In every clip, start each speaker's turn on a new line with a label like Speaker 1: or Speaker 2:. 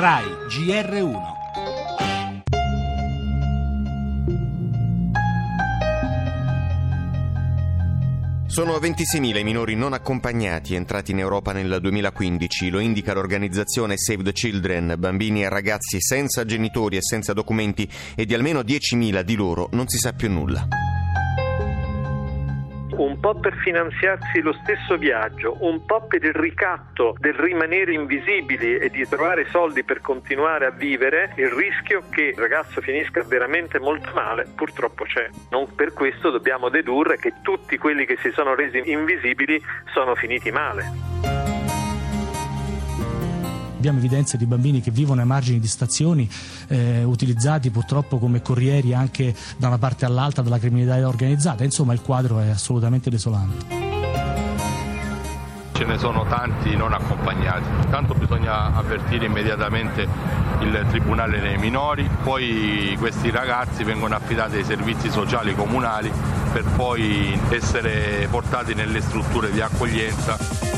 Speaker 1: RAI GR1
Speaker 2: Sono 26.000 i minori non accompagnati entrati in Europa nel 2015, lo indica l'organizzazione Save the Children, bambini e ragazzi senza genitori e senza documenti e di almeno 10.000 di loro non si sa più nulla
Speaker 3: un po' per finanziarsi lo stesso viaggio, un po' per il ricatto del rimanere invisibili e di trovare soldi per continuare a vivere, il rischio che il ragazzo finisca veramente molto male purtroppo c'è. Non per questo dobbiamo dedurre che tutti quelli che si sono resi invisibili sono finiti male.
Speaker 4: Abbiamo evidenze di bambini che vivono ai margini di stazioni eh, utilizzati purtroppo come corrieri anche da una parte all'altra della criminalità organizzata. Insomma, il quadro è assolutamente desolante
Speaker 5: ce ne sono tanti non accompagnati. Intanto bisogna avvertire immediatamente il Tribunale dei minori, poi questi ragazzi vengono affidati ai servizi sociali comunali per poi essere portati nelle strutture di accoglienza.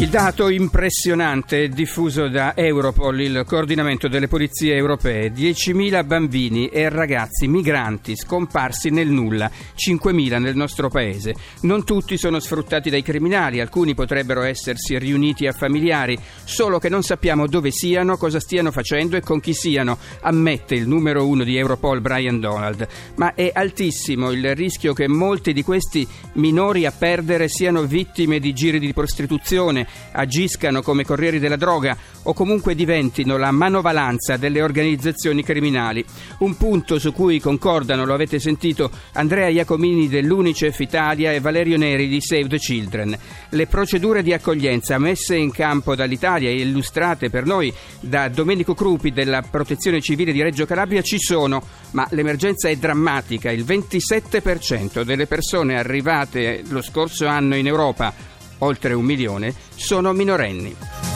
Speaker 6: Il dato impressionante diffuso da Europol, il coordinamento delle polizie europee, 10.000 bambini e ragazzi migranti scomparsi nel nulla, 5.000 nel nostro paese. Non tutti sono sfruttati dai criminali, alcuni potrebbero essersi riuniti a familiari, solo che non sappiamo dove siano, cosa stiano facendo e con chi siano, ammette il numero uno di Europol Brian Donald. Ma è altissimo il rischio che molti di questi minori a perdere siano vittime di giri di prostituzione, agiscano come corrieri della droga o comunque diventino la manovalanza delle organizzazioni criminali. Un punto su cui concordano, lo avete sentito, Andrea Iacomini dell'Unicef Italia e Valerio Neri di Save the Children. Le procedure di accoglienza messe in campo dall'Italia e illustrate per noi da Domenico Crupi della Protezione Civile di Reggio Calabria ci sono, ma l'emergenza è drammatica. Il 27% delle persone arrivate lo scorso anno in Europa oltre un milione, sono minorenni.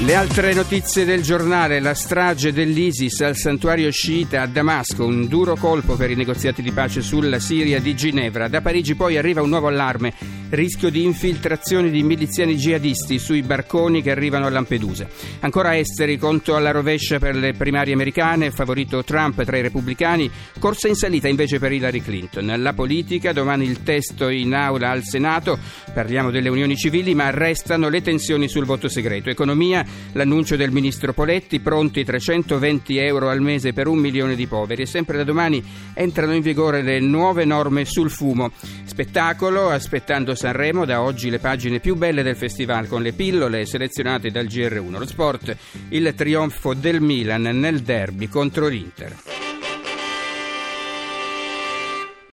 Speaker 6: Le altre notizie del giornale, la strage dell'ISIS al santuario sciita a Damasco, un duro colpo per i negoziati di pace sulla Siria di Ginevra. Da Parigi poi arriva un nuovo allarme rischio di infiltrazione di miliziani jihadisti sui barconi che arrivano a Lampedusa. Ancora esteri, conto alla rovescia per le primarie americane, favorito Trump tra i repubblicani, corsa in salita invece per Hillary Clinton. La politica, domani il testo in aula al Senato, parliamo delle unioni civili, ma restano le tensioni sul voto segreto. Economia, l'annuncio del ministro Poletti, pronti 320 euro al mese per un milione di poveri e sempre da domani entrano in vigore le nuove norme sul fumo. Spettacolo, aspettando Sanremo, da oggi le pagine più belle del festival con le pillole selezionate dal GR1. Lo sport, il trionfo del Milan nel derby contro l'Inter.